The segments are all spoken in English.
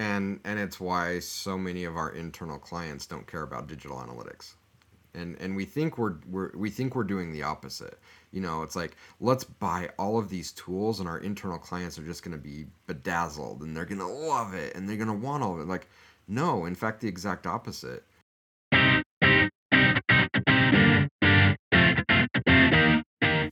and and it's why so many of our internal clients don't care about digital analytics. And and we think we're, we're we think we're doing the opposite. You know it's like let's buy all of these tools and our internal clients are just going to be bedazzled and they're going to love it and they're going to want all of it. Like no in fact the exact opposite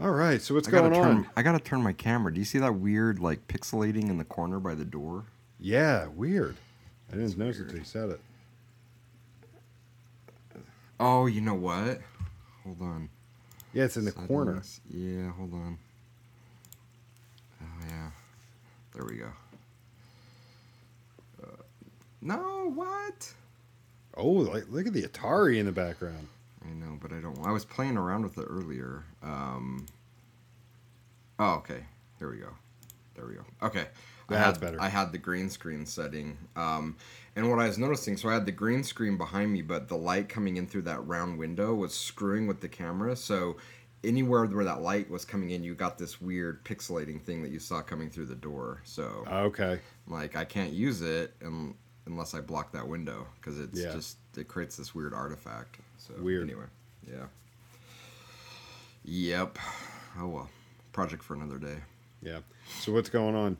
All right, so what's I gotta going turn, on? I gotta turn my camera. Do you see that weird like pixelating in the corner by the door? Yeah, weird. I didn't notice it until you said it. Oh, you know what? Hold on. Yeah, it's in the corner. Yeah, hold on. Oh yeah, there we go. Uh, no, what? Oh, like, look at the Atari in the background. I know, but I don't. I was playing around with it earlier. Um, oh, okay. Here we go. There we go. Okay. I That's had, better. I had the green screen setting. Um, and what I was noticing, so I had the green screen behind me, but the light coming in through that round window was screwing with the camera. So anywhere where that light was coming in, you got this weird pixelating thing that you saw coming through the door. So Okay. like I can't use it un- unless I block that window because it's Yeah. just it creates this weird artifact. So Weird. Anyway, yeah. Yep. Oh well. Project for another day. Yeah. So what's going on?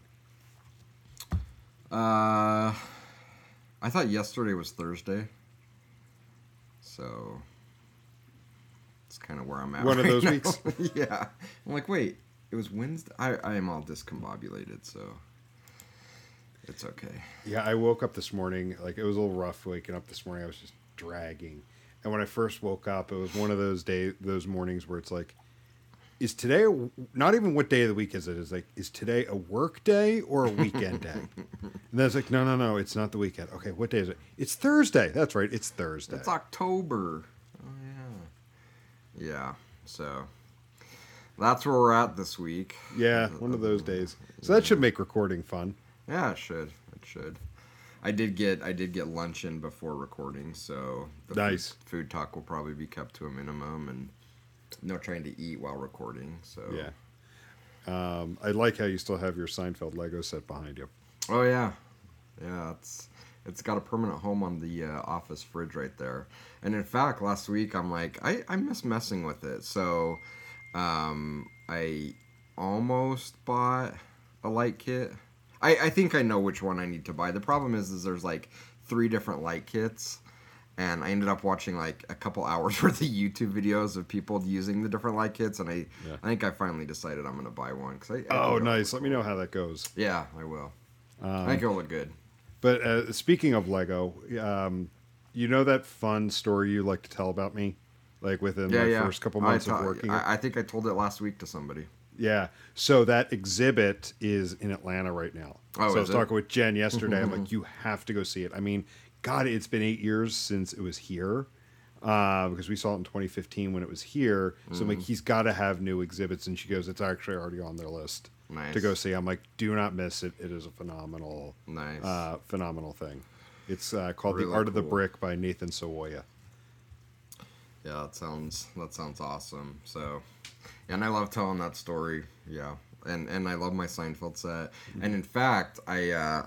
Uh, I thought yesterday was Thursday. So it's kind of where I'm at. One of those now. weeks? yeah. I'm like, wait, it was Wednesday. I I am all discombobulated, so it's okay. Yeah, I woke up this morning. Like it was a little rough waking up this morning. I was just dragging. And when I first woke up, it was one of those day, those mornings where it's like, is today not even what day of the week is it? Is like, is today a work day or a weekend day? and then it's like, no, no, no, it's not the weekend. Okay, what day is it? It's Thursday. That's right, it's Thursday. It's October. Oh yeah. Yeah. So that's where we're at this week. yeah, one of those days. So that should make recording fun. Yeah, it should. It should. I did get I did get luncheon before recording, so the food- Food, talk will probably be kept to a minimum, and no trying to eat while recording. So Yeah. Um, I like how you still have your Seinfeld Lego set behind you. Oh yeah, yeah. It's it's got a permanent home on the uh, office fridge right there. And in fact, last week I'm like I I miss messing with it. So, um, I almost bought a light kit. I I think I know which one I need to buy. The problem is is there's like three different light kits. And I ended up watching like a couple hours worth of YouTube videos of people using the different light kits, and I, Yeah. I think I finally decided I'm gonna buy one. Cause I, I Oh, nice. look Let me know how that goes. Yeah, I will. I Um, think it'll look good. But uh, speaking of Lego, um, you know that fun story you like to tell about me, like within yeah, yeah. first couple months ta- of working. I, I think I told it last week to somebody. Yeah. So that exhibit is in Atlanta right now. Oh, so I was it? talking with Jen yesterday. I'm like, you have to go see it. I mean, God, it's been eight years since it was here. Uh, because we saw it in 2015 when it was here. So I'm like, Mm-hmm. he's got to have new exhibits. And she goes, it's actually already on their list Nice. to go see. I'm like, do not miss it. It is a phenomenal, Nice. uh, phenomenal thing. It's uh, called Really The Art of the. Brick by Nathan Sawaya. yeah, that sounds that sounds awesome. So, and I love telling that story. Yeah, and and I love my Seinfeld set. And in fact, I uh,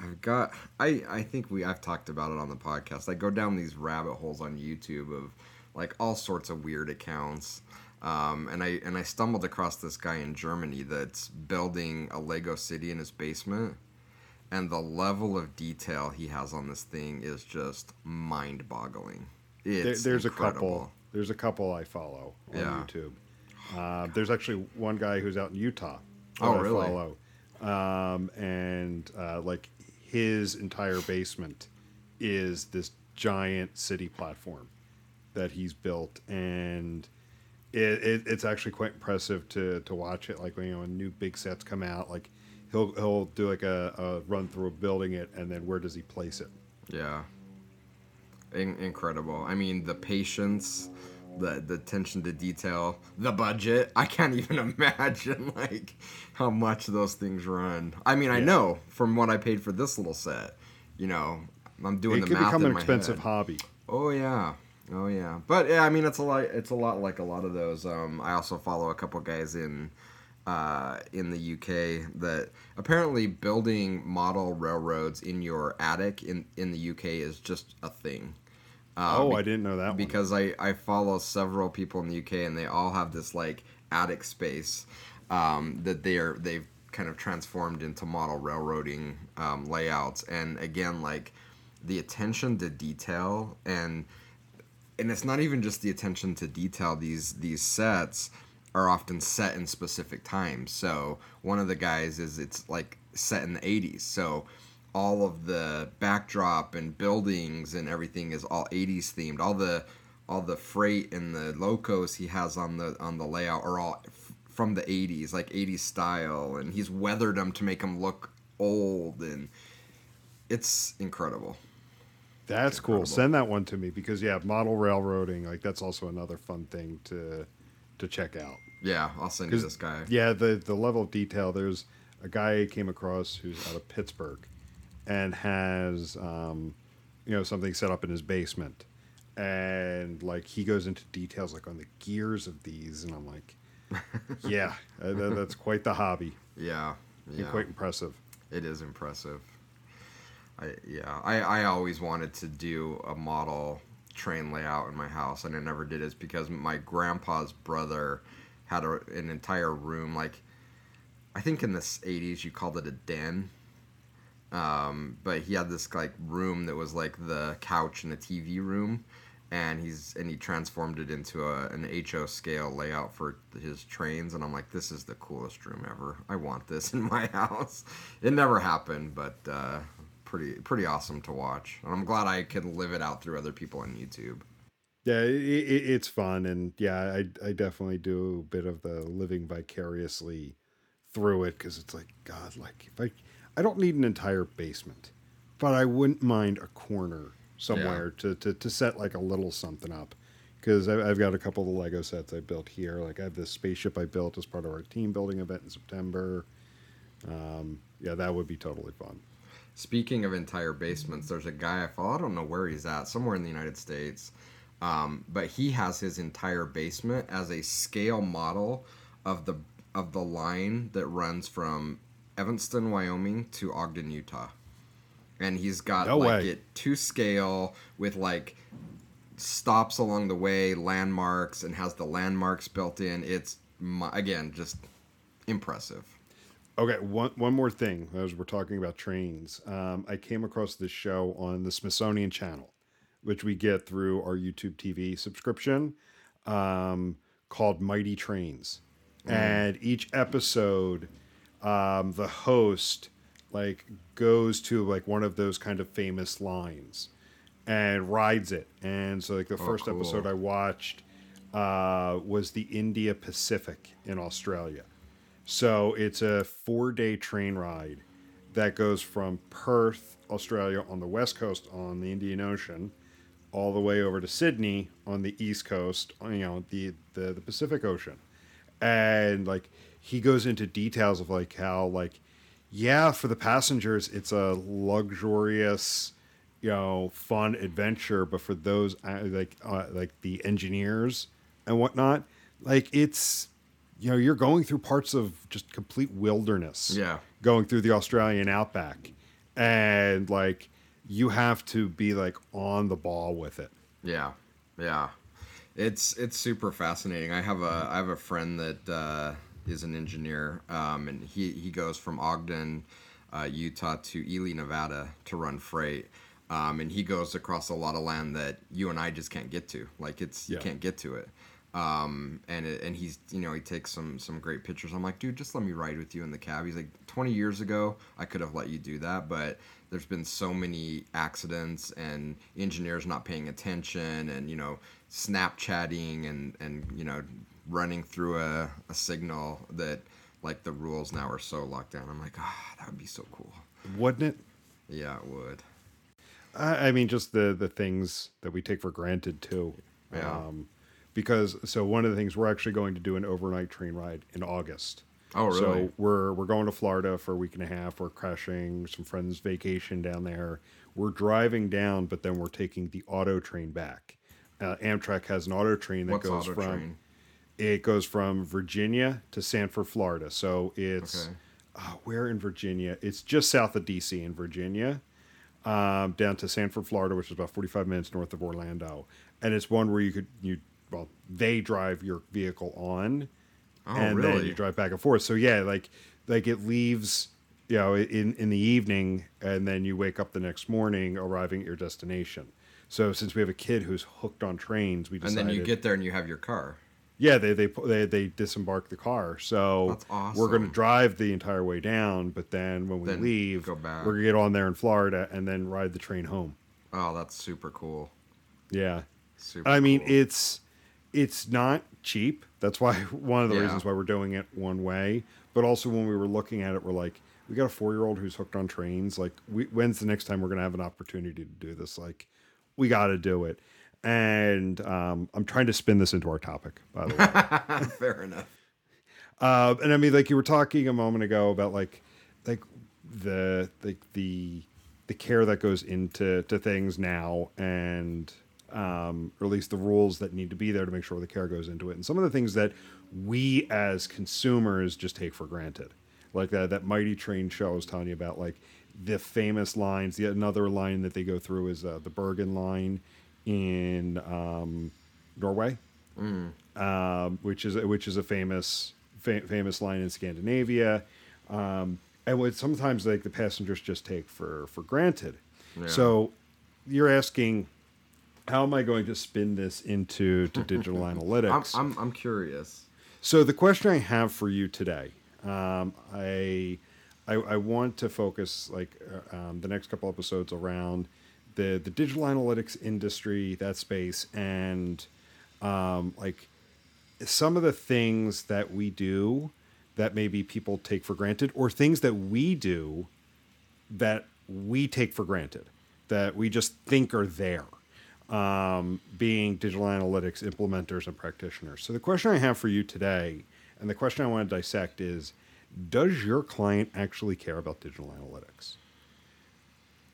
I've got I I think we I've talked about it on the podcast. I go down these rabbit holes on YouTube of like all sorts of weird accounts. Um, and I and I stumbled across this guy in Germany that's building a Lego city in his basement. and the level of detail he has on this thing is just mind-boggling. There, It's there's a couple. There's a couple I follow on Yeah. YouTube. Uh, there's actually one guy who's out in Utah. Oh, I really? Follow. Um, and uh, like his entire basement is this giant city platform, that he's built, and it, it, it's actually quite impressive to to watch it. Like when you know when new big sets come out, like he'll he'll do like a, a run through of building it, and then where does he place it? Yeah. In- incredible. I mean, the patience, the the attention to detail, the budget. I can't even imagine like how much those things run. I mean, I know from what I paid for this little set. You know, I'm doing It the math become in an expensive head. hobby. Oh yeah. Oh yeah. But yeah, I mean it's a lot it's a lot like a lot of those. Um I also follow a couple guys in uh in the UK that apparently building model railroads in your attic in in the UK is just a thing. Uh, oh, be- I didn't know that one. because I, I follow several people in the UK and they all have this like attic space um, that they're they've kind of transformed into model railroading um, layouts. And again like the attention to detail and and it's not even just the attention to detail. These these sets are often set in specific times. So one of the guys is it's like set in the 80s so all of the backdrop and buildings and everything is all 80s themed all the all the freight and the locos he has on the on the layout are all f- from the 80s like 80s style and he's weathered them to make them look old and it's incredible That's cool. incredible. Send that one to me because yeah, model railroading like that's also another fun thing to to check out. yeah i'll send you this guy Yeah, the the level of detail. There's a guy I came across who's out of Pittsburgh, and has um, you know something set up in his basement, and like he goes into details like on the gears of these, and I'm like, yeah, uh, that, that's quite the hobby. yeah yeah Quite impressive. It is impressive. I yeah, I, I always wanted to do a model train layout in my house and I never did it because my grandpa's brother had a, an entire room like I think in the 80s you called it a den. Um, but he had this like room that was like the couch and a TV room and he's and he transformed it into a, an HO scale layout for his trains and I'm like this is the coolest room ever. I want this in my house. It never happened, but uh, pretty pretty awesome to watch. And I'm glad I can live it out through other people on YouTube. Yeah, it, it, it's fun, and yeah, I I definitely do a bit of the living vicariously through it because it's like God, like if I I don't need an entire basement, but I wouldn't mind a corner somewhere to, to to set like a little something up. Because I've got a couple of the Lego sets I built here. Like I have this spaceship I built as part of our team building event in September. Um, yeah, that would be totally fun. Speaking of entire basements, there's a guy I follow. I don't know where he's at, somewhere in the United States. Um, but he has his entire basement as a scale model of the of the line that runs from Evanston, Wyoming to Ogden, Utah. And he's got No like way. it to scale with like stops along the way, landmarks, and has the landmarks built in. It's again just impressive. Okay, one one more thing as we're talking about trains. Um, I came across this show on the Smithsonian Channel, which we get through our YouTube TV subscription, um, called Mighty Trains, and each episode, um, the host like goes to like one of those kind of famous lines and rides it. And so like the first cool. episode I watched uh, was the Indian Pacific in Australia. So it's a four day train ride that goes from Perth, Australia, on the west coast on the Indian Ocean, all the way over to Sydney on the east coast, you know, the, the, the Pacific Ocean. And like he goes into details of like how like yeah, for the passengers it's a luxurious, you know, fun adventure, but for those uh, like uh, like the engineers and whatnot, like it's you know you're going through parts of just complete wilderness. Yeah. going through the australian outback. And like you have to be like on the ball with it. Yeah, yeah, it's it's super fascinating. I have a I have a friend that uh, is an engineer, um, and he he goes from Ogden, uh, Utah to Ely, Nevada to run freight. Um, and he goes across a lot of land that you and I just can't get to. Like it's you can't get to it. Um, and it, and he's you know he takes some some great pictures. I'm like, dude, just let me ride with you in the cab. He's like, 20 years ago, I could have let you do that, but there's been so many accidents and engineers not paying attention and you know Snapchatting and and you know running through a, a signal that like the rules now are so locked down. I'm like, ah, oh, that would be so cool. Wouldn't it? Yeah, it would. I, I mean, just the the things that we take for granted too. Yeah. Um, because so one of the things we're actually going to do an overnight train ride in August. Oh, really? So we're we're going to Florida for a week and a half. We're crashing some friends' vacation down there. We're driving down, but then we're taking the auto train back. Uh, Amtrak has an auto train that What's goes from train? It goes from Virginia to Sanford, Florida. So it's Okay. uh, where in Virginia? It's just south of DC in Virginia, um, down to Sanford, Florida, which is about 45 minutes north of Orlando. And it's one where you could you well they drive your vehicle on, Oh, and then you drive back and forth. So yeah, like like it leaves you know in in the evening, and then you wake up the next morning, arriving at your destination. So since we have a kid who's hooked on trains, we just and then you get there and you have your car. Yeah, they they they they disembark the car. So That's we're going to drive the entire way down, but then when we Then leave, go back. we're going to get on there in Florida and then ride the train home. Oh, that's super cool. Yeah. Super. I mean, cool. it's it's not cheap. That's why one of the Yeah. reasons why we're doing it one way. But also when we were looking at it, we're like, we got a four year old who's hooked on trains. Like, we, when's the next time we're gonna have an opportunity to do this? Like, we got to do it. And um, I'm trying to spin this into our topic, by the way. fair enough. Uh, and I mean, like you were talking a moment ago about like, like the the the the care that goes into to things now, and um, or at least the rules that need to be there to make sure the care goes into it, and some of the things that we as consumers just take for granted, like that that Mighty Train show I was telling you about, like the famous lines. The another line that they go through is uh, the Bergen line in um, Norway um, which is which is a famous fa- famous line in Scandinavia, um, and what sometimes like the passengers just take for for granted. Yeah. So you're asking, how am I going to spin this into to digital I'm, analytics? I'm I'm curious. So the question I have for you today, um, I, I I want to focus like uh, um, the next couple episodes around the the digital analytics industry, that space, and um, like some of the things that we do that maybe people take for granted, or things that we do that we take for granted, that we just think are there, um, being digital analytics implementers and practitioners. So, the question I have for you today, and the question I want to dissect is Does your client actually care about digital analytics?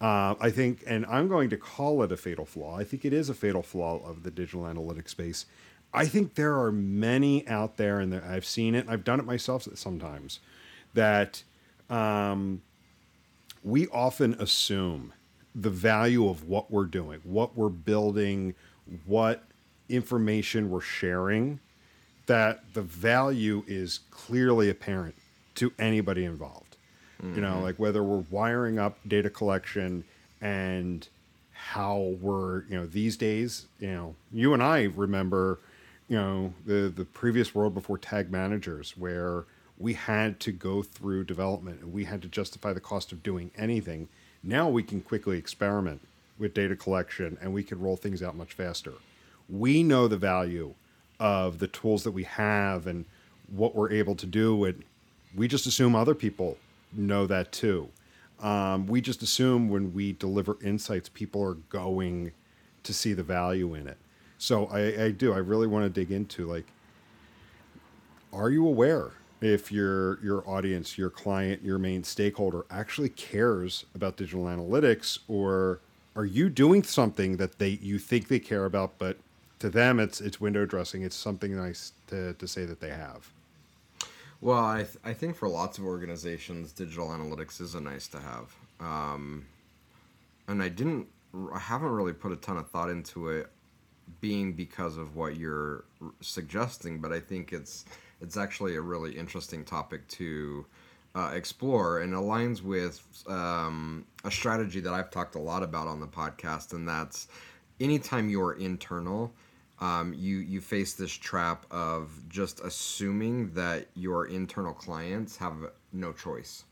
Uh, I think, and I'm going to call it a fatal flaw. I think it is a fatal flaw of the digital analytics space. I think there are many out there, and I've seen it, I've done it myself sometimes, that um, we often assume the value of what we're doing, what we're building, what information we're sharing, that the value is clearly apparent to anybody involved. You know, mm-hmm. like whether we're wiring up data collection and how we're, you know, these days, you know, you and I remember, you know, the the previous world before tag managers where we had to go through development and we had to justify the cost of doing anything. Now we can quickly experiment with data collection and we can roll things out much faster. We know the value of the tools that we have and what we're able to do and we just assume other people know that too. Um, we just assume when we deliver insights, people are going to see the value in it. So I, I do. I really want to dig into like, are you aware if your your audience, your client, your main stakeholder actually cares about digital analytics, or are you doing something that they you think they care about, but to them it's it's window dressing. It's something nice to to say that they have. Well, I, th- I think for lots of organizations, digital analytics is a nice to have. Um, and I didn't, I haven't really put a ton of thought into it being because of what you're suggesting, but I think it's, it's actually a really interesting topic to uh, explore and aligns with um, a strategy that I've talked a lot about on the podcast, and that's anytime you're internal, um, you you face this trap of just assuming that your internal clients have no choice,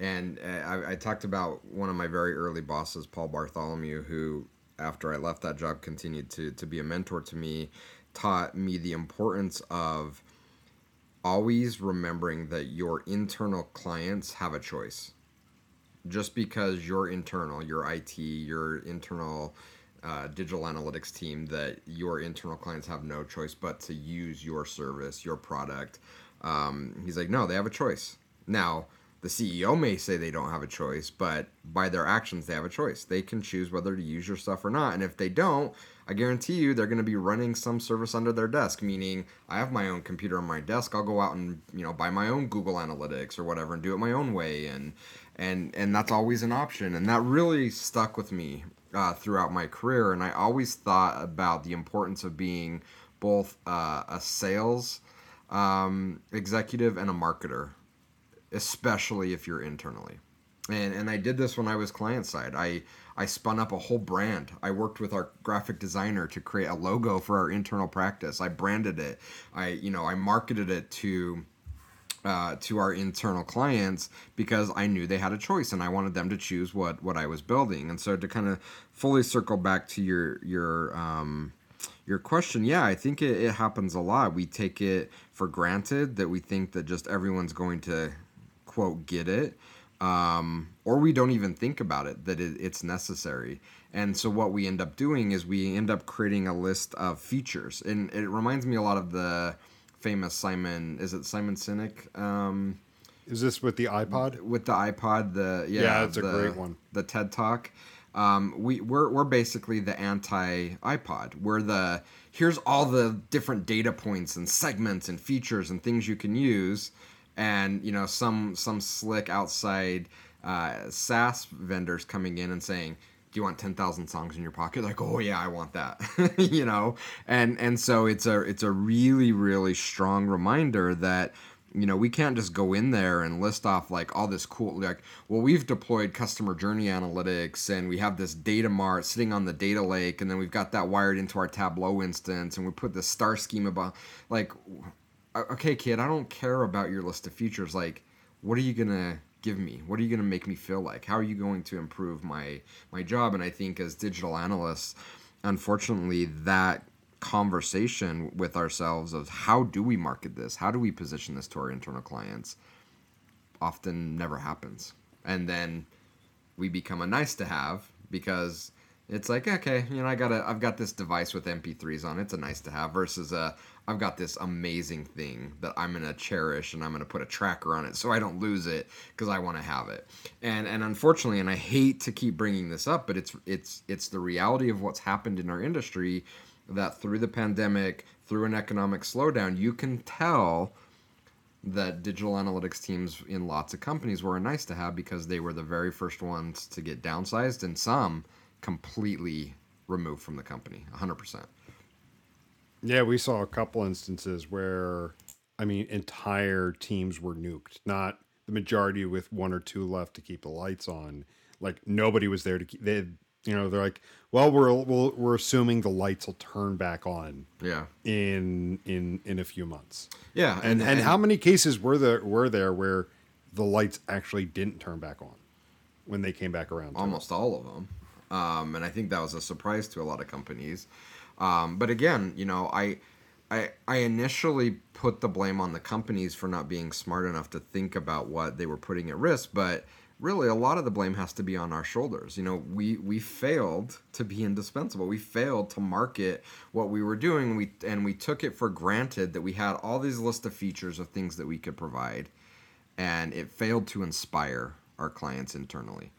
and uh, I, I talked about one of my very early bosses, Paul Bartholomew, who after I left that job continued to to be a mentor to me, taught me the importance of always remembering that your internal clients have a choice. Just because your internal, your IT, your internal uh, digital analytics team, that your internal clients have no choice but to use your service, your product. Um, he's like, no, they have a choice. Now, the CEO may say they don't have a choice, but by their actions, they have a choice. They can choose whether to use your stuff or not. And if they don't, I guarantee you they're going to be running some service under their desk, meaning I have my own computer on my desk. I'll go out and, you know, buy my own Google Analytics or whatever and do it my own way. And, and, and that's always an option. And that really stuck with me uh, throughout my career. And I always thought about the importance of being both uh, a sales um, executive and a marketer, especially if you're internally. And, and I did this when I was client side. I I spun up a whole brand. I worked with our graphic designer to create a logo for our internal practice. I branded it. I you know I marketed it to uh, to our internal clients because I knew they had a choice and I wanted them to choose what what I was building. And so to kind of fully circle back to your your um, your question, yeah, I think it, it happens a lot. We take it for granted that we think that just everyone's going to quote get it um, or we don't even think about it that it, it's necessary. And so what we end up doing is we end up creating a list of features, and it reminds me a lot of the famous Simon. Is it Simon Sinek? Um, is this with the iPod? With the iPod, the yeah, yeah, it's a great one. The TED Talk. Um, we we're, we're basically the anti iPod. We're the here's all the different data points and segments and features and things you can use and you know some some slick outside uh, SaaS vendors coming in and saying, "Do you want ten thousand songs in your pocket?" Like, "Oh yeah, I want that," you know. And and so it's a it's a really really strong reminder that you know we can't just go in there and list off like all this cool like well we've deployed customer journey analytics and we have this data mart sitting on the data lake and then we've got that wired into our tableau instance and we put the star schema about like okay, kid, I don't care about your list of features. Like, what are you gonna give me? What are you gonna make me feel like? How are you going to improve my my job? And I think as digital analysts, unfortunately, that conversation with ourselves of how do we market this? How do we position this to our internal clients? Often never happens. And then we become a nice to have because it's like okay you know i got a i've got this device with mp3s on it. it's a nice to have versus a i've got this amazing thing that i'm to cherish and i'm to put a tracker on it so i don't lose it because i want to have it. And and unfortunately and i hate to keep bringing this up but it's it's it's the reality of what's happened in our industry that through the pandemic through an economic slowdown you can tell that digital analytics teams in lots of companies were nice to have because they were the very first ones to get downsized and some completely removed from the company 100% yeah we saw a couple instances where i mean entire teams were nuked. Not the majority with one or two left to keep the lights on. Like nobody was there to keep they you know they're like well we're we're, we're assuming the lights will turn back on yeah. in in in a few months. Yeah and and, and how many cases were there were there where the lights actually didn't turn back on when they came back around almost all of them um, and I think that was a surprise to a lot of companies. Um, but again, you know, I, I, I initially put the blame on the companies for not being smart enough to think about what they were putting at risk, but really a lot of the blame has to be on our shoulders. You know, we we failed to be indispensable. We failed to market what we were doing. We and we took it for granted that we had all these list of features of things that we could provide, and it failed to inspire our clients internally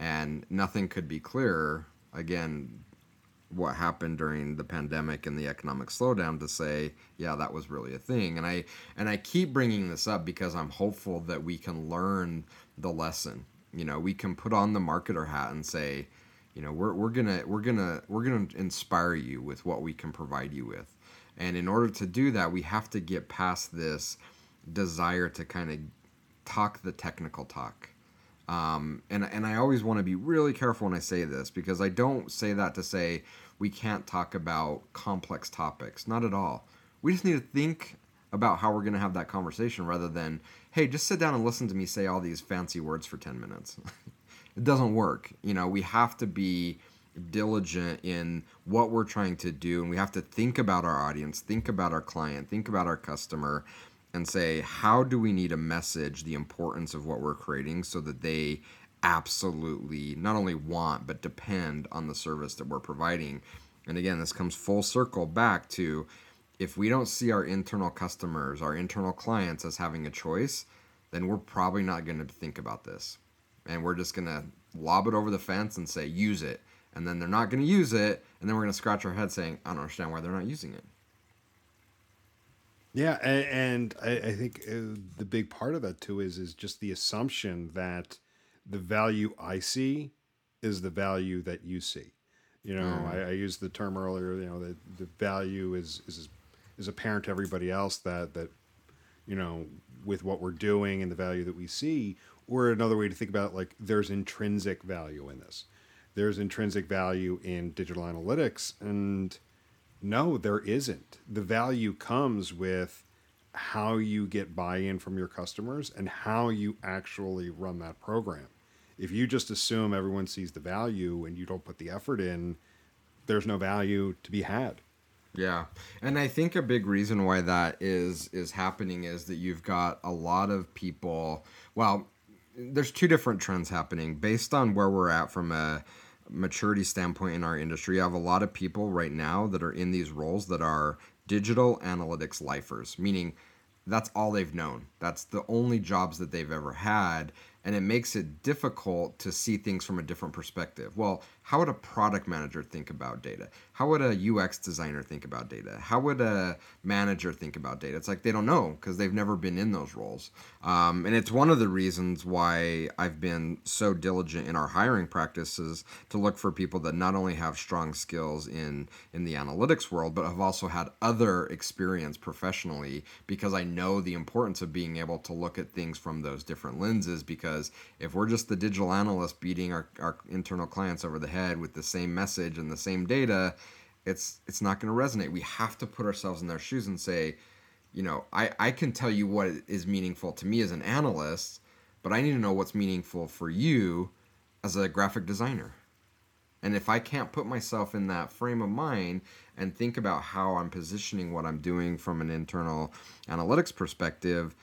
and nothing could be clearer again what happened during the pandemic and the economic slowdown to say yeah that was really a thing. And i and i keep bringing this up because i'm hopeful that we can learn the lesson. You know we can put on the marketer hat and say you know we're, we're gonna we're gonna we're gonna inspire you with what we can provide you with. And in order to do that we have to get past this desire to kind of talk the technical talk um, and and I always want to be really careful when I say this because I don't say that to say we can't talk about complex topics. Not at all. We just need to think about how we're going to have that conversation rather than, hey, just sit down and listen to me say all these fancy words for 10 minutes. it doesn't work. You know, we have to be diligent in what we're trying to do and we have to think about our audience, think about our client, think about our customer and say how do we need a message the importance of what we're creating so that they absolutely not only want but depend on the service that we're providing. And again, this comes full circle back to if we don't see our internal customers, our internal clients as having a choice, then we're probably not going to think about this. And we're just going to lob it over the fence and say, use it. And then they're not going to use it. And then we're going to scratch our head saying, I don't understand why they're not using it. Yeah. And, and I, I, think uh, the big part of that too is, is just the assumption that the value I see is the value that you see. You know, mm. I, I, used the term earlier, you know, that the value is, is is apparent to everybody else that that you know with what we're doing and the value that we see or another way to think about it like there's intrinsic value in this there's intrinsic value in digital analytics and no there isn't. The value comes with how you get buy-in from your customers and how you actually run that program. If you just assume everyone sees the value and you don't put the effort in there's no value to be had. Yeah. And I think a big reason why that is is happening is that you've got a lot of people, well, there's two different trends happening based on where we're at from a maturity standpoint in our industry. You have a lot of people right now that are in these roles that are digital analytics lifers, meaning that's all they've known. That's the only jobs that they've ever had and it makes it difficult to see things from a different perspective. Well, how would a product manager think about data? How would a UX designer think about data? How would a manager think about data? It's like they don't know because they've never been in those roles. Um, and it's one of the reasons why I've been so diligent in our hiring practices to look for people that not only have strong skills in in the analytics world, but have also had other experience professionally because I know the importance of being able to look at things from those different lenses. Because if we're just the digital analyst beating our, our internal clients over the head head with the same message and the same data, it's it's not going to resonate. We have to put ourselves in their shoes and say, you know, I, I can tell you what is meaningful to me as an analyst, but I need to know what's meaningful for you as a graphic designer. And if I can't put myself in that frame of mind and think about how I'm positioning what I'm doing from an internal analytics perspective,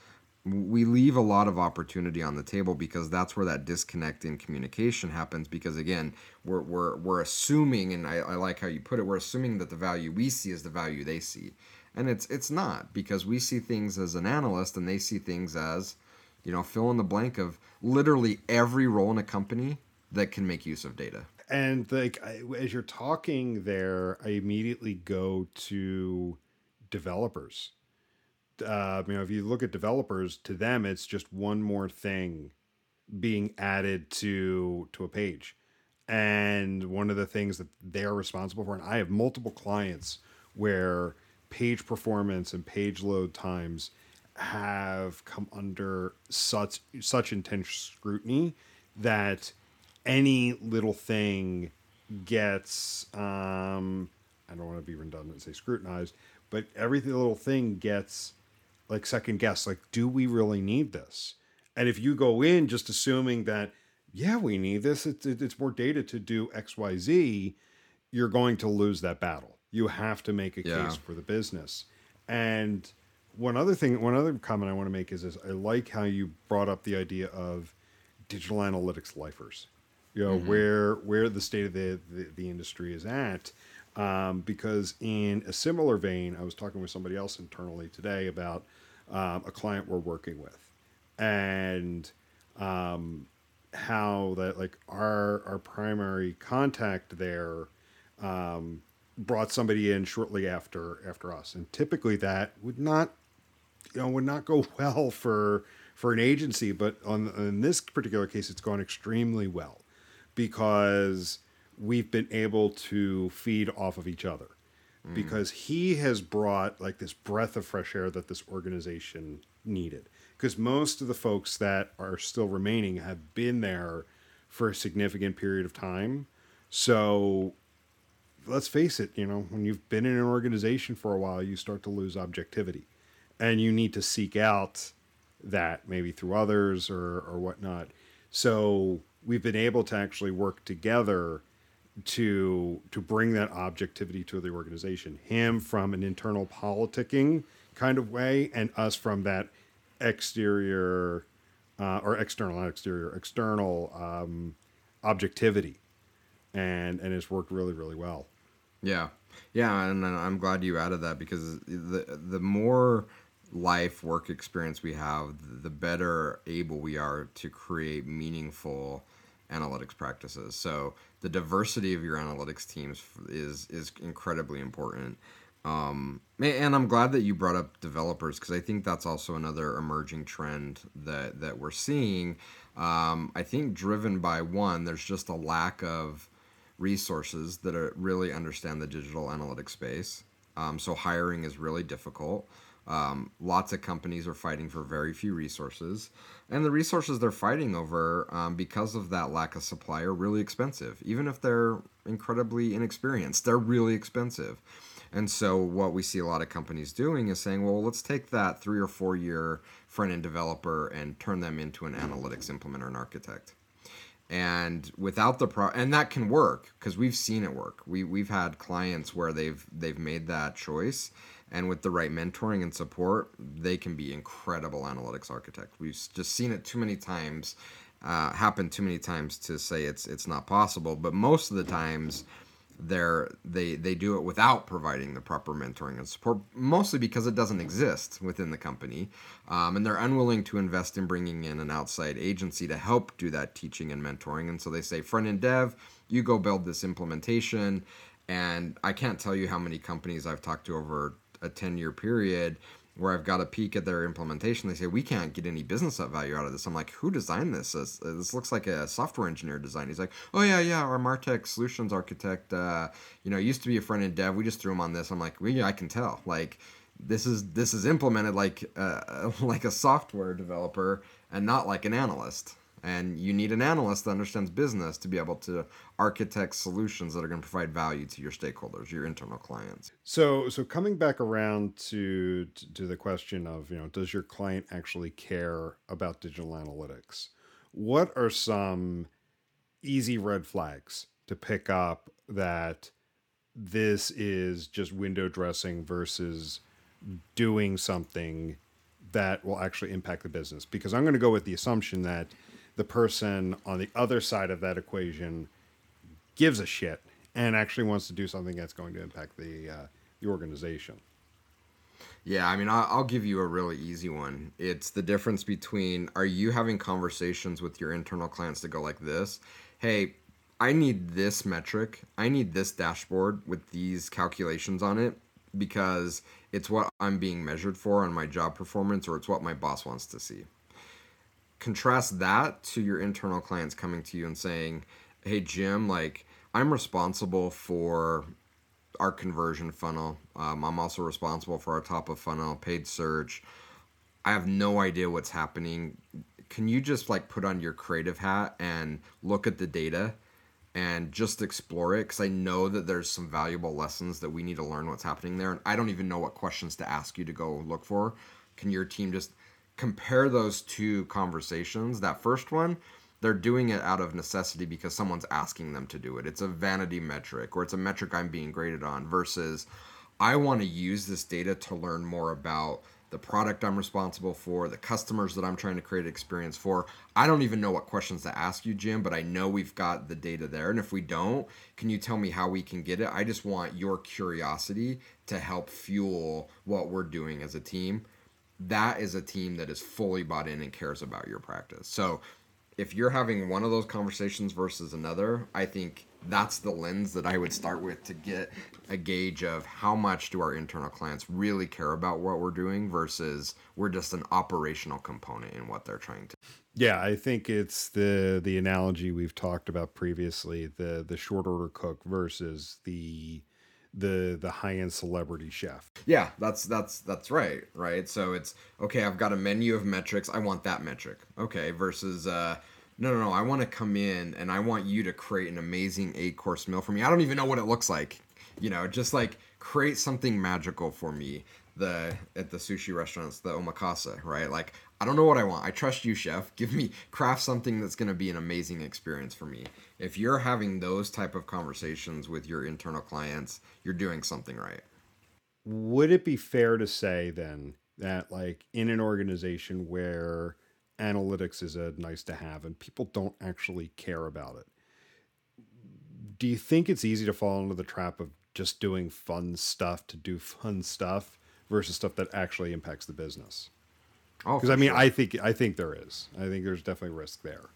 we leave a lot of opportunity on the table because that's where that disconnect in communication happens because again we're, we're, we're assuming and I, I like how you put it we're assuming that the value we see is the value they see. And it's it's not because we see things as an analyst and they see things as you know fill in the blank of literally every role in a company that can make use of data. And like as you're talking there i immediately go to developers uh, you know, if you look at developers, to them, it's just one more thing being added to to a page. And one of the things that they're responsible for, and I have multiple clients where page performance and page load times have come under such such intense scrutiny that any little thing gets um I don't want to be redundant and say scrutinized, but every little thing gets like second guess like do we really need this and if you go in just assuming that yeah we need this it's, it's more data to do xyz you're going to lose that battle you have to make a yeah. case for the business and one other thing one other comment i want to make is this i like how you brought up the idea of digital analytics lifers you know mm-hmm. where where the state of the, the, the industry is at um, because in a similar vein i was talking with somebody else internally today about um, a client we're working with, and um, how that like our our primary contact there um, brought somebody in shortly after after us, and typically that would not you know would not go well for for an agency, but on in this particular case, it's gone extremely well because we've been able to feed off of each other because he has brought like this breath of fresh air that this organization needed. Because most of the folks that are still remaining have been there for a significant period of time. So let's face it, you know, when you've been in an organization for a while, you start to lose objectivity. and you need to seek out that maybe through others or or whatnot. So we've been able to actually work together to to bring that objectivity to the organization. Him from an internal politicking kind of way, and us from that exterior uh, or external, not exterior, external um, objectivity, and and it's worked really really well. Yeah, yeah, and I'm glad you added that because the the more life work experience we have, the better able we are to create meaningful analytics practices. So the diversity of your analytics teams is is incredibly important. Um, and I'm glad that you brought up developers because I think that's also another emerging trend that that we're seeing. Um, I think driven by one, there's just a lack of resources that are, really understand the digital analytics space. Um, so hiring is really difficult. Um, lots of companies are fighting for very few resources, and the resources they're fighting over, um, because of that lack of supply, are really expensive. Even if they're incredibly inexperienced, they're really expensive. And so, what we see a lot of companies doing is saying, well, let's take that three or four year front end developer and turn them into an analytics implementer and architect and without the pro and that can work because we've seen it work we we've had clients where they've they've made that choice and with the right mentoring and support they can be incredible analytics architects we've just seen it too many times uh, happen too many times to say it's it's not possible but most of the times they're they they do it without providing the proper mentoring and support mostly because it doesn't exist within the company um, and they're unwilling to invest in bringing in an outside agency to help do that teaching and mentoring and so they say front end dev you go build this implementation and i can't tell you how many companies i've talked to over a 10 year period where I've got a peek at their implementation, they say we can't get any business value out of this. I'm like, who designed this? This, this looks like a software engineer design. He's like, oh yeah, yeah, our Martech solutions architect, uh, you know, used to be a front end dev. We just threw him on this. I'm like, well, yeah, I can tell. Like, this is this is implemented like uh, like a software developer and not like an analyst and you need an analyst that understands business to be able to architect solutions that are going to provide value to your stakeholders your internal clients. So so coming back around to to the question of you know does your client actually care about digital analytics? What are some easy red flags to pick up that this is just window dressing versus doing something that will actually impact the business? Because i'm going to go with the assumption that the person on the other side of that equation gives a shit and actually wants to do something that's going to impact the uh, the organization. Yeah, I mean, I'll give you a really easy one. It's the difference between are you having conversations with your internal clients to go like this? Hey, I need this metric. I need this dashboard with these calculations on it because it's what I'm being measured for on my job performance or it's what my boss wants to see contrast that to your internal clients coming to you and saying, "Hey Jim, like I'm responsible for our conversion funnel. Um, I'm also responsible for our top of funnel paid search. I have no idea what's happening. Can you just like put on your creative hat and look at the data and just explore it? Because I know that there's some valuable lessons that we need to learn what's happening there, and I don't even know what questions to ask you to go look for. Can your team just compare those two conversations, that first one, they're doing it out of necessity because someone's asking them to do it. It's a vanity metric or it's a metric I'm being graded on versus I want to use this data to learn more about the product I'm responsible for, the customers that I'm trying to create experience for. I don't even know what questions to ask you, Jim, but I know we've got the data there. And if we don't, can you tell me how we can get it? I just want your curiosity to help fuel what we're doing as a team that is a team that is fully bought in and cares about your practice. So if you're having one of those conversations versus another, I think that's the lens that I would start with to get a gauge of how much do our internal clients really care about what we're doing versus we're just an operational component in what they're trying to. Yeah, I think it's the the analogy we've talked about previously, the the short order cook versus the the the high end celebrity chef. Yeah, that's that's that's right, right. So it's okay. I've got a menu of metrics. I want that metric. Okay, versus uh, no, no, no. I want to come in and I want you to create an amazing eight course meal for me. I don't even know what it looks like. You know, just like create something magical for me the at the sushi restaurants, the omakase, right? Like I don't know what I want. I trust you, chef. Give me craft something that's going to be an amazing experience for me. If you're having those type of conversations with your internal clients, you're doing something right. Would it be fair to say then that like in an organization where analytics is a nice to have and people don't actually care about it, do you think it's easy to fall into the trap of just doing fun stuff to do fun stuff versus stuff that actually impacts the business? Oh, Because for I mean, sure. I think I think there is. I think there's definitely risk there.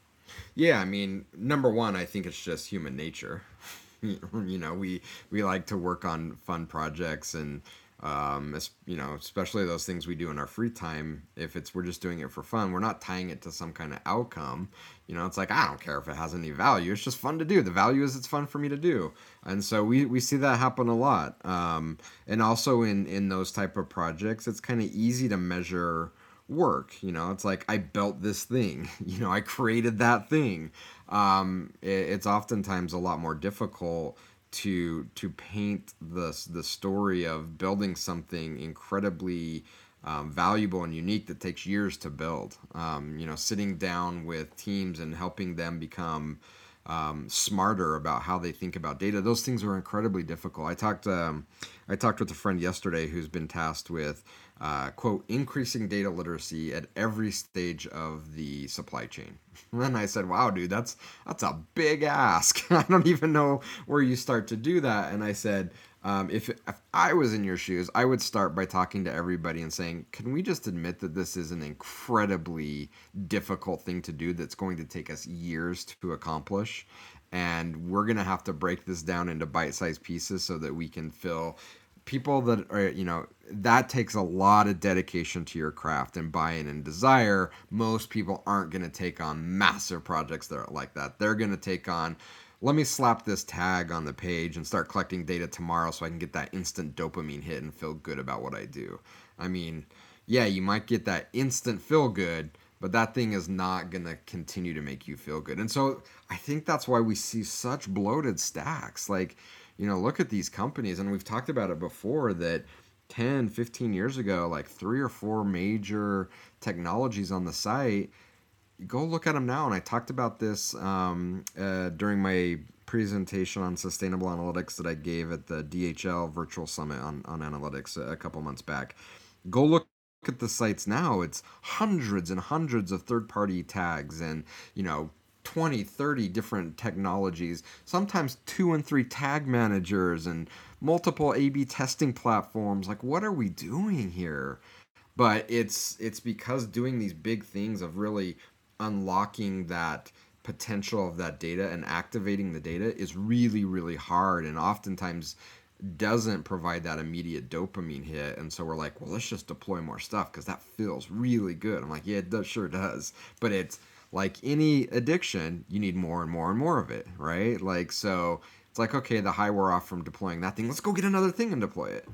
Yeah, I mean, number one, I think it's just human nature. you know, we we like to work on fun projects and um, es- you know, especially those things we do in our free time. If it's we're just doing it for fun, we're not tying it to some kind of outcome. You know, it's like I don't care if it has any value. It's just fun to do. The value is it's fun for me to do, and so we we see that happen a lot. Um, and also in in those type of projects, it's kind of easy to measure work you know it's like i built this thing you know i created that thing um it, it's oftentimes a lot more difficult to to paint the the story of building something incredibly um, valuable and unique that takes years to build um, you know sitting down with teams and helping them become um, smarter about how they think about data. Those things are incredibly difficult. I talked um, I talked with a friend yesterday who's been tasked with uh, quote increasing data literacy at every stage of the supply chain. And I said, "Wow, dude, that's that's a big ask. I don't even know where you start to do that." And I said. Um, if, if I was in your shoes, I would start by talking to everybody and saying, "Can we just admit that this is an incredibly difficult thing to do that's going to take us years to accomplish and we're going to have to break this down into bite-sized pieces so that we can fill people that are you know that takes a lot of dedication to your craft and buy-in and desire. Most people aren't going to take on massive projects that are like that. They're going to take on let me slap this tag on the page and start collecting data tomorrow so i can get that instant dopamine hit and feel good about what i do. I mean yeah you might get that instant feel good but that thing is not going to continue to make you feel good. And so i think that's why we see such bloated stacks. Like you know look at these companies and we've talked about it before that 10 15 years ago like three or four major technologies on the site go look at them now. And i talked about this um, uh, during my presentation on sustainable analytics that i gave at the dhl virtual summit on, on analytics a couple months back. Go look at the sites now. It's hundreds and hundreds of third party tags and you know 20 30 different technologies sometimes two and three tag managers and multiple a b testing platforms. Like what are we doing here? But it's it's because doing these big things of really unlocking that potential of that data and activating the data is really really hard and oftentimes doesn't provide that immediate dopamine hit. And so we're like well let's just deploy more stuff because that feels really good. I'm like yeah it does, sure does. But it's like any addiction you need more and more and more of it right? Like so it's like okay the high wore off from deploying that thing. Let's go get another thing and deploy it.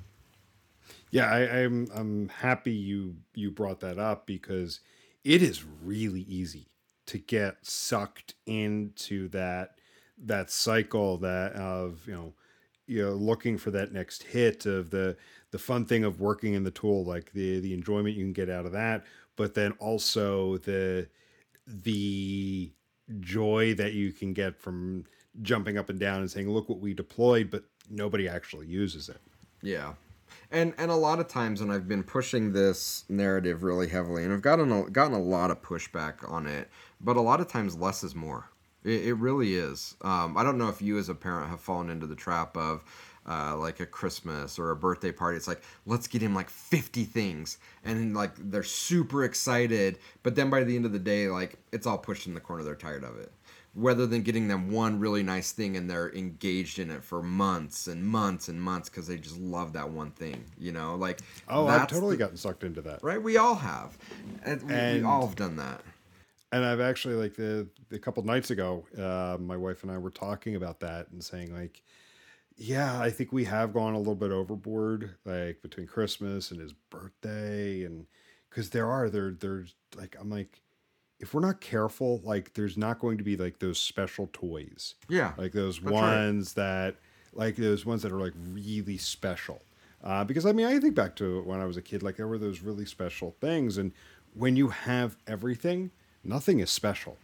Yeah, I, I'm I'm happy you you brought that up because it is really easy to get sucked into that that cycle that of you know you know looking for that next hit of the the fun thing of working in the tool like the the enjoyment you can get out of that but then also the the joy that you can get from jumping up and down and saying look what we deployed but nobody actually uses it Yeah. And and a lot of times and I've been pushing this narrative really heavily and I've gotten a, gotten a lot of pushback on it, but a lot of times less is more. It, it really is. Um, I don't know if you as a parent have fallen into the trap of uh, like a Christmas or a birthday party. It's like, let's get him like 50 things. And like they're super excited. But then by the end of the day, like it's all pushed in the corner. They're tired of it rather than getting them one really nice thing and they're engaged in it for months and months and months because they just love that one thing you know like oh i've totally the- gotten sucked into that right we all have and, we, we all have done that and I've actually like the a couple nights ago, uh, my wife and I were talking about that and saying like, yeah, I think we have gone a little bit overboard, like between Christmas and his birthday, and because there are there there's like I'm like, if we're not careful, like there's not going to be like those special toys, yeah like those That's right. ones that like those ones that are like really special Uh, because I mean, I think back to when I was a kid, like there were those really special things, and when you have everything, nothing is special.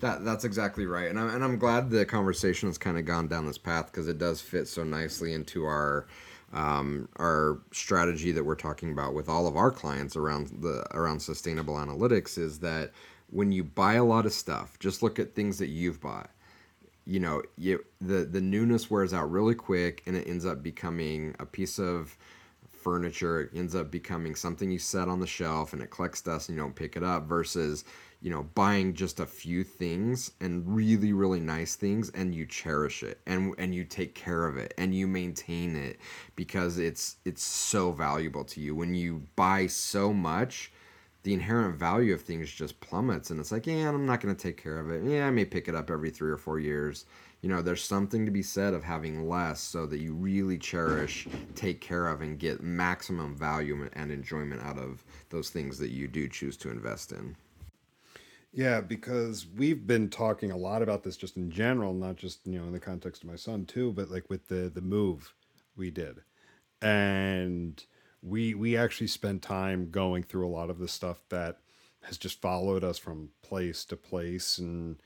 That that's exactly right, and I'm and I'm glad the conversation has kind of gone down this path because it does fit so nicely into our um, our strategy that we're talking about with all of our clients around the around sustainable analytics is that when you buy a lot of stuff, just look at things that you've bought. You know, you the the newness wears out really quick, and it ends up becoming a piece of furniture. It ends up becoming something you set on the shelf, and it collects dust, and you don't pick it up. Versus you know buying just a few things and really really nice things and you cherish it and and you take care of it and you maintain it because it's it's so valuable to you when you buy so much the inherent value of things just plummets and it's like yeah i'm not to take care of it yeah i may pick it up every three or four years you know there's something to be said of having less so that you really cherish take care of and get maximum value and enjoyment out of those things that you do choose to invest in. Yeah, because we've been talking a lot about this just in general, not just you know in the context of my son too, but like with the the move we did, and we we actually spent time going through a lot of the stuff that has just followed us from place to place and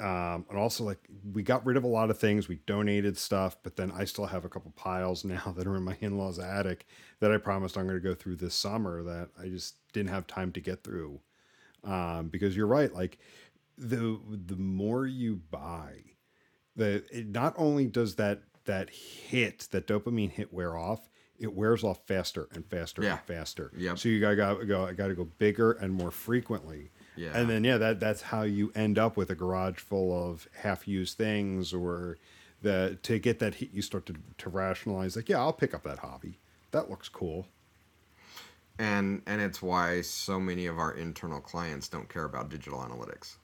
um, and also like we got rid of a lot of things we donated stuff but then i still have a couple piles now that are in my in-laws attic that i promised i'm going to go through this summer that i just didn't have time to get through um, because you're right. Like the the more you buy, the it not only does that that hit that dopamine hit wear off, it wears off faster and faster yeah. and faster. Yeah. So you gotta go, go got to go bigger and more frequently. Yeah. And then yeah, that that's how you end up with a garage full of half used things or the to get that hit you start to, to rationalize like yeah I'll pick up that hobby. That looks cool. And and it's why so many of our internal clients don't care about digital analytics.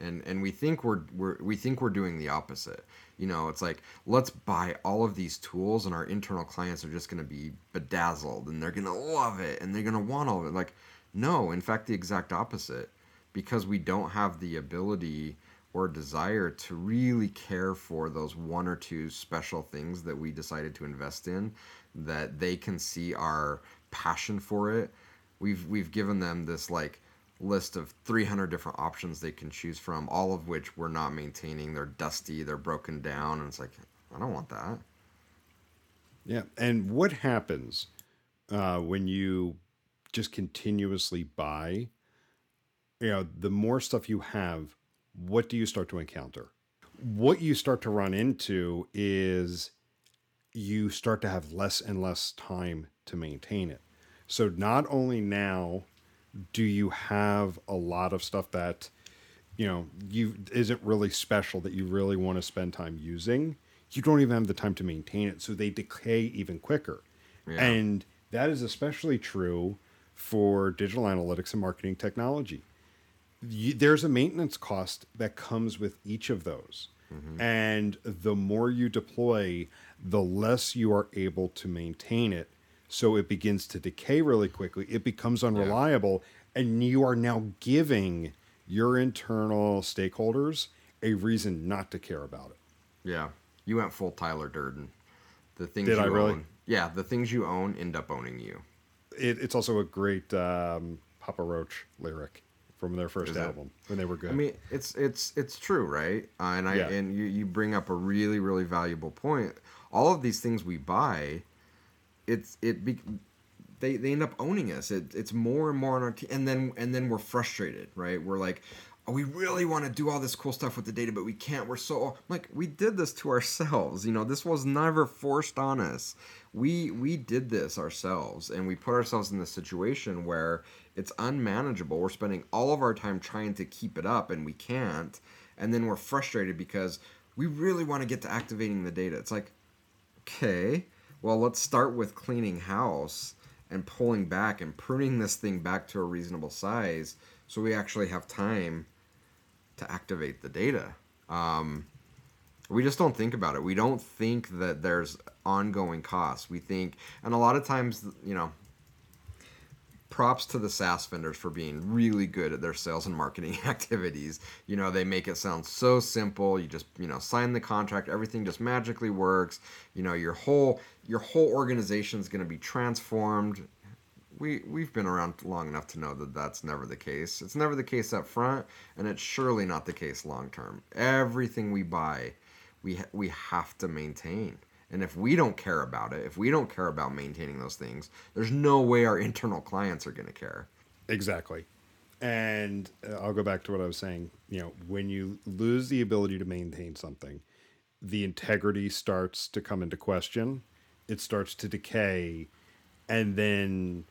And and we think we're, we're we think we're doing the opposite. You know it's like let's buy all of these tools and our internal clients are just going to be bedazzled and they're going to love it and they're going to want all of it. Like no in fact the exact opposite because we don't have the ability or desire to really care for those one or two special things that we decided to invest in that they can see our passion for it, we've we've given them this like list of 300 different options they can choose from, all of which we're not maintaining. They're dusty, they're broken down, and it's like I don't want that. Yeah, and what happens uh, when you just continuously buy? You know, the more stuff you have, what do you start to encounter? What you start to run into is you start to have less and less time to maintain it. So not only now do you have a lot of stuff that you know you isn't really special that you really want to spend time using, you don't even have the time to maintain it, so they decay even quicker. Yeah. And that is especially true for digital analytics and marketing technology. You, there's a maintenance cost that comes with each of those. Mm-hmm. And the more you deploy, the less you are able to maintain it so it begins to decay really quickly. It becomes unreliable, yeah. and you are now giving your internal stakeholders a reason not to care about it. Yeah, you went full Tyler Durden. The things Did you I really? Own, yeah, the things you own end up owning you. It, it's also a great um, Papa Roach lyric from their first Is album it? when they were good. I mean, it's it's it's true, right? Uh, and I yeah. and you you bring up a really really valuable point. All of these things we buy it's it be, they they end up owning us. It, it's more and more on our team, and then and then we're frustrated, right? We're like, oh, we really want to do all this cool stuff with the data, but we can't. We're so like we did this to ourselves. You know, this was never forced on us. We we did this ourselves, and we put ourselves in this situation where it's unmanageable. We're spending all of our time trying to keep it up, and we can't. And then we're frustrated because we really want to get to activating the data. It's like, okay, well, let's start with cleaning house and pulling back and pruning this thing back to a reasonable size so we actually have time to activate the data. Um, we just don't think about it. We don't think that there's ongoing costs. We think, and a lot of times, you know, props to the SaaS vendors for being really good at their sales and marketing activities. You know, they make it sound so simple. You just, you know, sign the contract, everything just magically works. You know, your whole your whole organization is going to be transformed. We we've been around long enough to know that that's never the case. It's never the case up front, and it's surely not the case long term. Everything we buy, we we have to maintain. And if we don't care about it, if we don't care about maintaining those things, there's no way our internal clients are going to care. Exactly. And uh, I'll go back to what I was saying. You know, when you lose the ability to maintain something, the integrity starts to come into question, it starts to decay, and then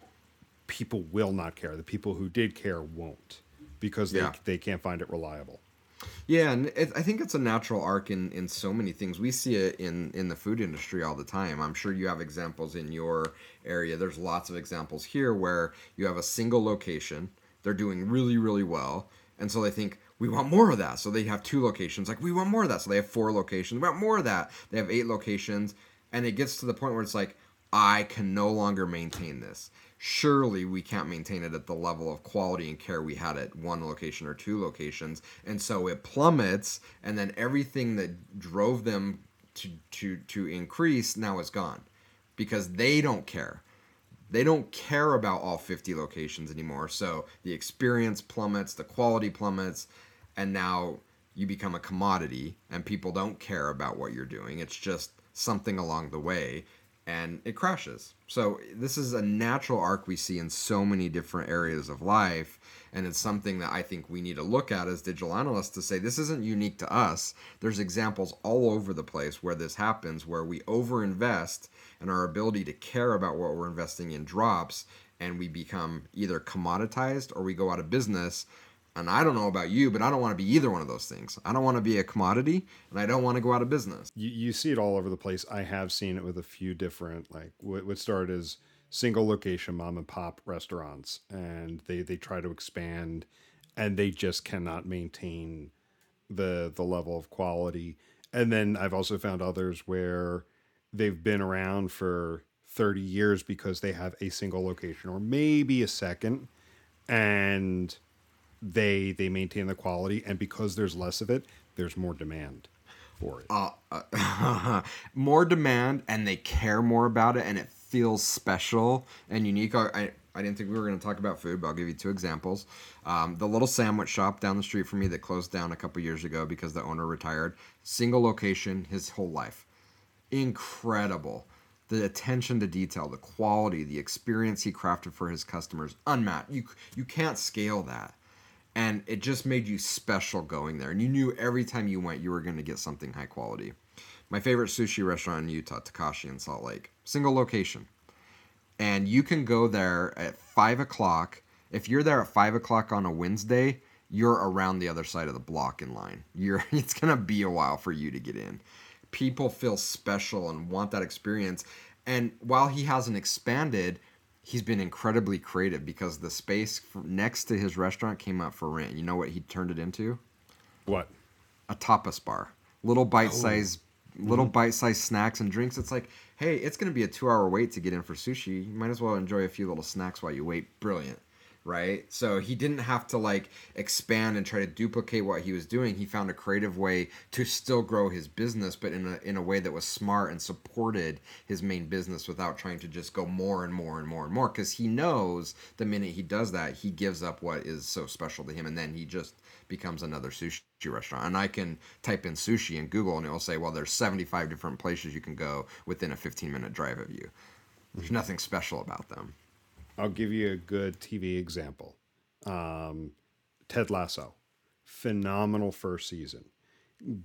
people will not care. The people who did care won't because they, yeah. they can't find it reliable. Yeah, and it, I think it's a natural arc in, in so many things. We see it in, in the food industry all the time. I'm sure you have examples in your area. There's lots of examples here where you have a single location, they're doing really, really well. And so they think, we want more of that. So they have two locations. Like, we want more of that. So they have four locations. We want more of that. They have eight locations. And it gets to the point where it's like, I can no longer maintain this surely we can't maintain it at the level of quality and care we had at one location or two locations. And so it plummets and then everything that drove them to to to increase now is gone. Because they don't care. They don't care about all 50 locations anymore. So the experience plummets the quality plummets and now you become a commodity and people don't care about what you're doing. It's just something along the way and it crashes. So this is a natural arc we see in so many different areas of life, and it's something that I think we need to look at as digital analysts to say this isn't unique to us. There's examples all over the place where this happens, where we overinvest and our ability to care about what we're investing in drops, and we become either commoditized or we go out of business and I don't know about you, but I don't want to be either one of those things. I don't want to be a commodity, and I don't want to go out of business. You, you see it all over the place. I have seen it with a few different, like what, what started as single location mom and pop restaurants, and they they try to expand, and they just cannot maintain the the level of quality. And then I've also found others where they've been around for 30 years because they have a single location or maybe a second, and they they maintain the quality, and because there's less of it, there's more demand for it. Uh, uh, more demand, and they care more about it, and it feels special and unique. I, I didn't think we were going to talk about food, but I'll give you two examples. Um, the little sandwich shop down the street from me that closed down a couple years ago because the owner retired. Single location his whole life. Incredible. The attention to detail, the quality, the experience he crafted for his customers, unmatched. You, you can't scale that and it just made you special going there. And you knew every time you went you were going to get something high quality. My favorite sushi restaurant in utah takashi in salt lake. Single location. And you can go there at five o'clock. If you're there at five o'clock on a wednesday you're around the other side of the block in line. You're it's going to be a while for you to get in. People feel special and want that experience. And while he hasn't expanded he's been incredibly creative because the space next to his restaurant came up for rent. You know what he turned it into? What? A tapas bar. Little bite-sized oh. little mm-hmm. bite-sized snacks and drinks. It's like, hey, it's going to be a 2-hour wait to get in for sushi. You might as well enjoy a few little snacks while you wait. Brilliant right? So he didn't have to like expand and try to duplicate what he was doing. He found a creative way to still grow his business, but in a in a way that was smart and supported his main business without trying to just go more and more and more and more. Because he knows the minute he does that, he gives up what is so special to him, and then he just becomes another sushi restaurant. And I can type in sushi in Google, and it will say, well, there's 75 different places you can go within a 15 minute drive of you. There's nothing special about them. I'll give you a good TV example. Um, Ted Lasso, phenomenal first season,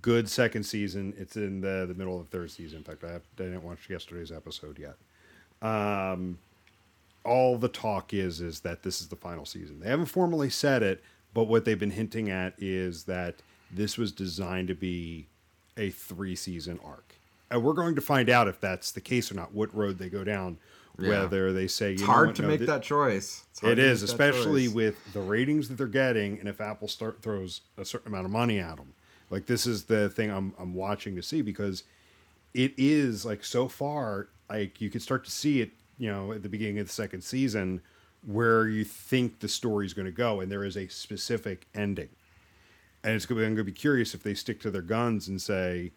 good second season. It's in the the middle of the third season. In fact, I, have, I didn't watch yesterday's episode yet. Um, all the talk is is that this is the final season. They haven't formally said it, but what they've been hinting at is that this was designed to be a three season arc. And we're going to find out if that's the case or not, what road they go down yeah. whether they say it's hard to no, make th- that choice. It is, especially with the ratings that they're getting, and if Apple start throws a certain amount of money at them. Like this is the thing I'm I'm watching to see because it is like so far like you can start to see it you know at the beginning of the second season where you think the story is going to go, and there is a specific ending. And it's going to be, I'm going to be curious if they stick to their guns and say,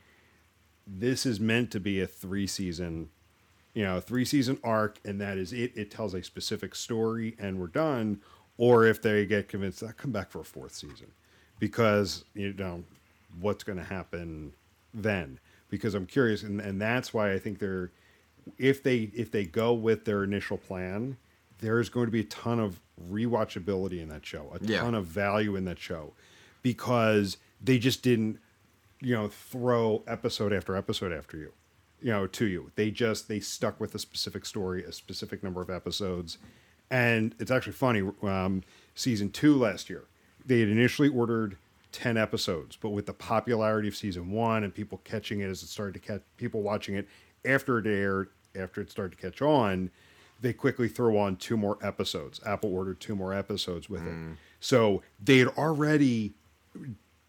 this is meant to be a three season, you know, three season arc, and that is it. It tells a specific story, and we're done. Or if they get convinced, I'll come back for a fourth season, because you know what's going to happen then. Because I'm curious, and, and that's why I think they're if they if they go with their initial plan, there's going to be a ton of rewatchability in that show, a Yeah. ton of value in that show, because they just didn't, you know, throw episode after episode after you, you know, to you. They just they stuck with a specific story, a specific number of episodes, and it's actually funny. Um, season two last year, they had initially ordered 10 episodes but with the popularity of season one and people catching it as it started to catch people watching it after it aired after it started to catch on they quickly throw on two more episodes apple ordered two more episodes with it so they had already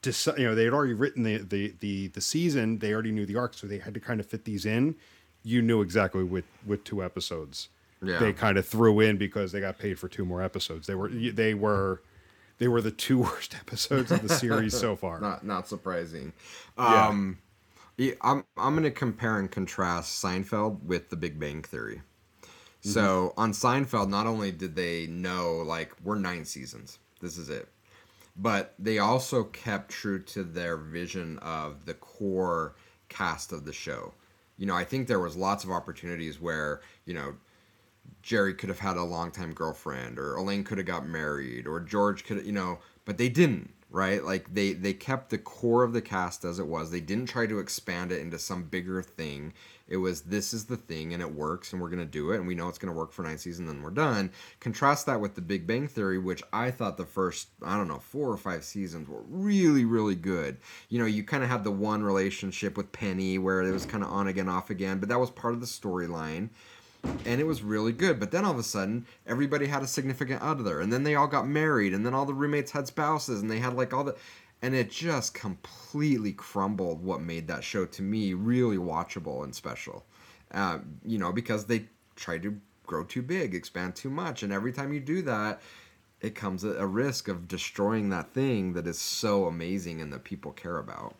deci- you know they had already written the, the the the season they already knew the arc so they had to kind of fit these in you knew exactly with with two episodes Yeah. they kind of threw in because they got paid for two more episodes they were they were they were the two worst episodes of the series so far Not not surprising. Yeah. Um, yeah, I'm I'm gonna compare and contrast Seinfeld with The Big Bang Theory. So on Seinfeld, not only did they know like we're nine seasons, this is it, but they also kept true to their vision of the core cast of the show. You know, I think there was lots of opportunities where you know Jerry could have had a longtime girlfriend, or Elaine could have got married, or George could, you know, but they didn't, right? Like they they kept the core of the cast as it was. They didn't try to expand it into some bigger thing. It was this is the thing and it works and we're gonna do it and we know it's gonna work for nine seasons and then we're done. Contrast that with the Big Bang Theory, which I thought the first I don't know four or five seasons were really really good. You know, you kind of had the one relationship with Penny where it was kind of on again off again, but that was part of the storyline and it was really good. But then all of a sudden, everybody had a significant other, and then they all got married, and then all the roommates had spouses, and they had like all the, and it just completely crumbled what made that show to me really watchable and special. Uh, you know, because they tried to grow too big, expand too much, and every time you do that. It comes at a risk of destroying that thing that is so amazing and that people care about.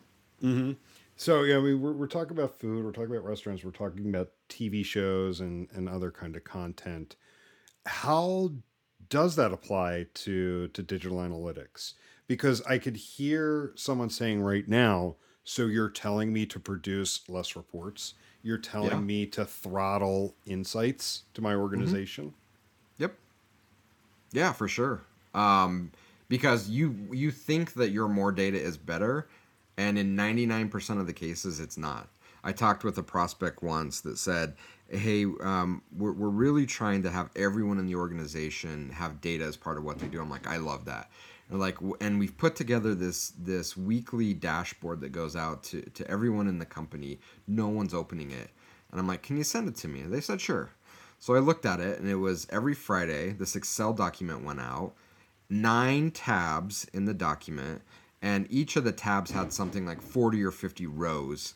So yeah, mean, we're, we're talking about food, we're talking about restaurants, we're talking about TV shows and and other kind of content. How does that apply to to digital analytics? Because I could hear someone saying right now, so you're telling me to produce less reports, you're telling Yeah. me to throttle insights to my organization. Yep. Yeah, for sure. Um, because you you think that your more data is better, and in ninety nine percent of the cases, it's not. I talked with a prospect once that said, "Hey, um, we're we're really trying to have everyone in the organization have data as part of what they do." I'm like, I love that. And like, and we've put together this this weekly dashboard that goes out to to everyone in the company. No one's opening it, and I'm like, "Can you send it to me?" They said, "Sure." So I looked at it, and it was every Friday. This Excel document went out, nine tabs in the document, and each of the tabs had something like 40 or 50 rows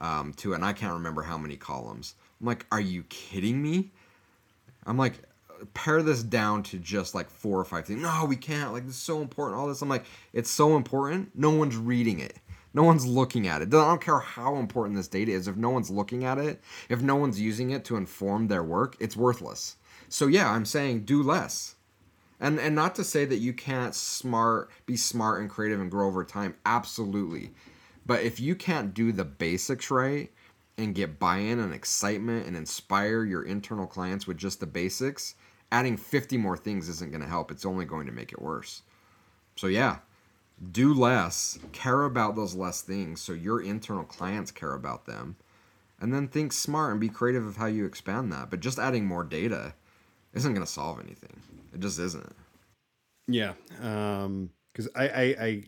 um, to it, and I can't remember how many columns. I'm like, are you kidding me? I'm like, pare this down to just like four or five things. No, we can't. Like, this is so important. All this. I'm like, it's so important. No one's reading it. No one's looking at it. I don't care how important this data is. If no one's looking at it, if no one's using it to inform their work, it's worthless. So yeah, I'm saying do less. And and not to say that you can't smart be smart and creative and grow over time. Absolutely. But if you can't do the basics right and get buy-in and excitement and inspire your internal clients with just the basics, adding 50 more things isn't going to help. It's only going to make it worse. So yeah, do less, care about those less things so your internal clients care about them. And then think smart and be creative of how you expand that. But just adding more data isn't going to solve anything. It just isn't. Yeah, because I, I I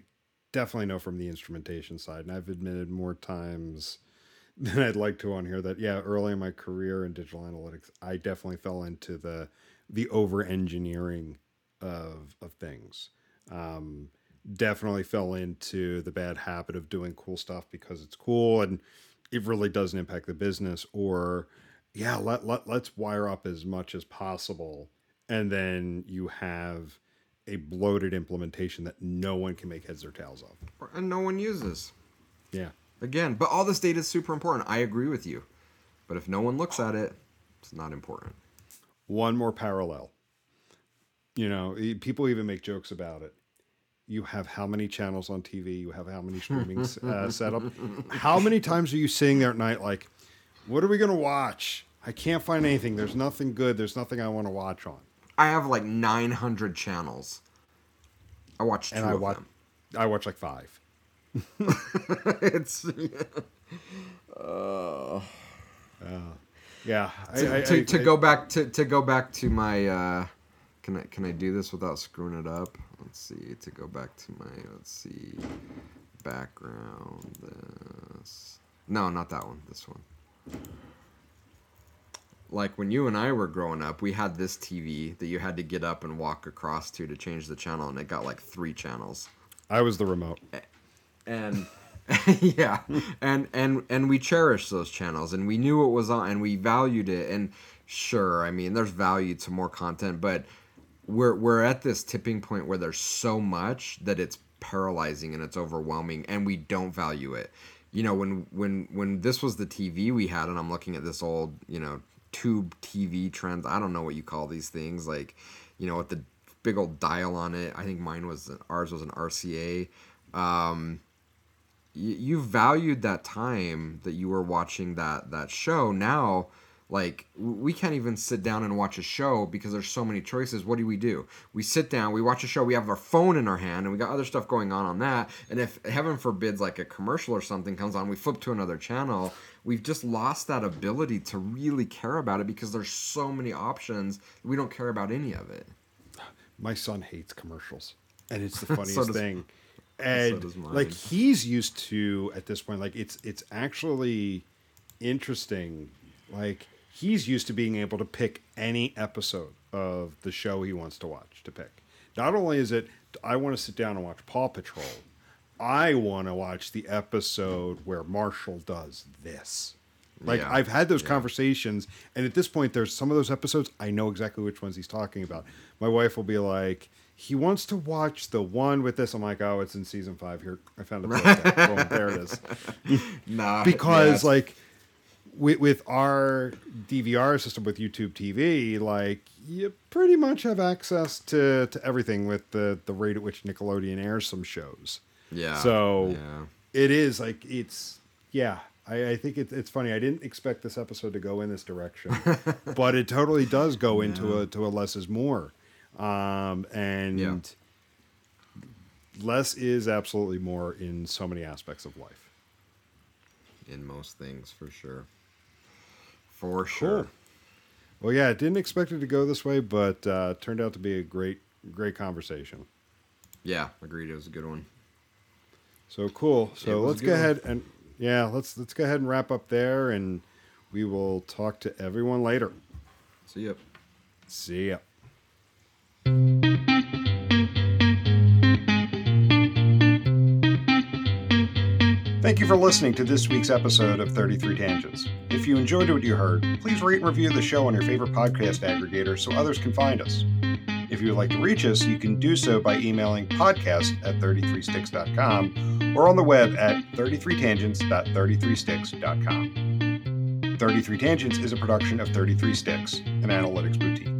definitely know from the instrumentation side, and I've admitted more times than I'd like to on here that yeah, early in my career in digital analytics, I definitely fell into the the over engineering of of things. Um, definitely fell into the bad habit of doing cool stuff because it's cool and it really doesn't impact the business or yeah let, let let's wire up as much as possible and then you have a bloated implementation that no one can make heads or tails of. And no one uses. Yeah. Again, but all this data is super important. I agree with you. But if no one looks at it, it's not important. One more parallel. You know, people even make jokes about it. You have how many channels on TV? You have how many streaming uh, set up? How many times are you sitting there at night like, what are we going to watch? I can't find anything. There's nothing good. There's nothing I want to watch on. I have like 900 channels. I watch two And I of watch, them. I watch like five. it's Yeah. I, to, I- to, I- to go back to, to go back to my uh can I can I do this without screwing it up? Let's see. To go back to my let's see background this. No, not that one. This one. Like when you and I were growing up, we had this TV that you had to get up and walk across to to change the channel and it got like 3 channels I was the remote. and yeah and and and we cherished those channels and we knew it was on and we valued it and sure i mean there's value to more content but we're we're at this tipping point where there's so much that it's paralyzing and it's overwhelming and we don't value it you know when when when this was the tv we had and i'm looking at this old you know tube tv trends. I don't know what you call these things like you know with the big old dial on it. I think mine was ours was an rca um y- you valued that time that you were watching that that show. Now like we can't even sit down and watch a show because there's so many choices. What do we do? We sit down we watch a show we have our phone in our hand and we got other stuff going on on that. And if heaven forbids like a commercial or something comes on we flip to another channel we've just lost that ability to really care about it because there's so many options we don't care about any of it My son hates commercials, and it's the funniest does- thing. And mine. like he's used to at this point, like it's it's actually interesting. Like he's used to being able to pick any episode of the show he wants to watch to pick. Not only is it I want to sit down and watch Paw Patrol, I want to watch the episode where Marshall does this. Like Yeah, I've had those yeah. conversations, and at this point, there's some of those episodes I know exactly which ones he's talking about. My wife will be like, "He wants to watch the one with this." I'm like, "Oh, it's in season five. Here, I found it. Boom, there it is." nah Because yeah, like with with our DVR system with YouTube TV, like you pretty much have access to to everything with the the rate at which Nickelodeon airs some shows. Yeah So yeah it is like it's yeah. I, I think it, it's funny. I didn't expect this episode to go in this direction, but it totally does go into a to a less is more, um, and Yeah. less is absolutely more in so many aspects of life. in most things for sure. For sure. Well, yeah, I didn't expect it to go this way, but uh, turned out to be a great great conversation. Yeah, agreed. It was a good one. So cool. So let's good go one. ahead and yeah, let's let's go ahead and wrap up there, and we will talk to everyone later. See ya. See ya. Thank you for listening to this week's episode of 33 Tangents. If you enjoyed what you heard, please rate and review the show on your favorite podcast aggregator so others can find us. You would like to reach us, you can do so by emailing podcast at 33sticks.com or on the web at 33tangents.33sticks.com. 33 Tangents is a production of 33 Sticks, an analytics boutique.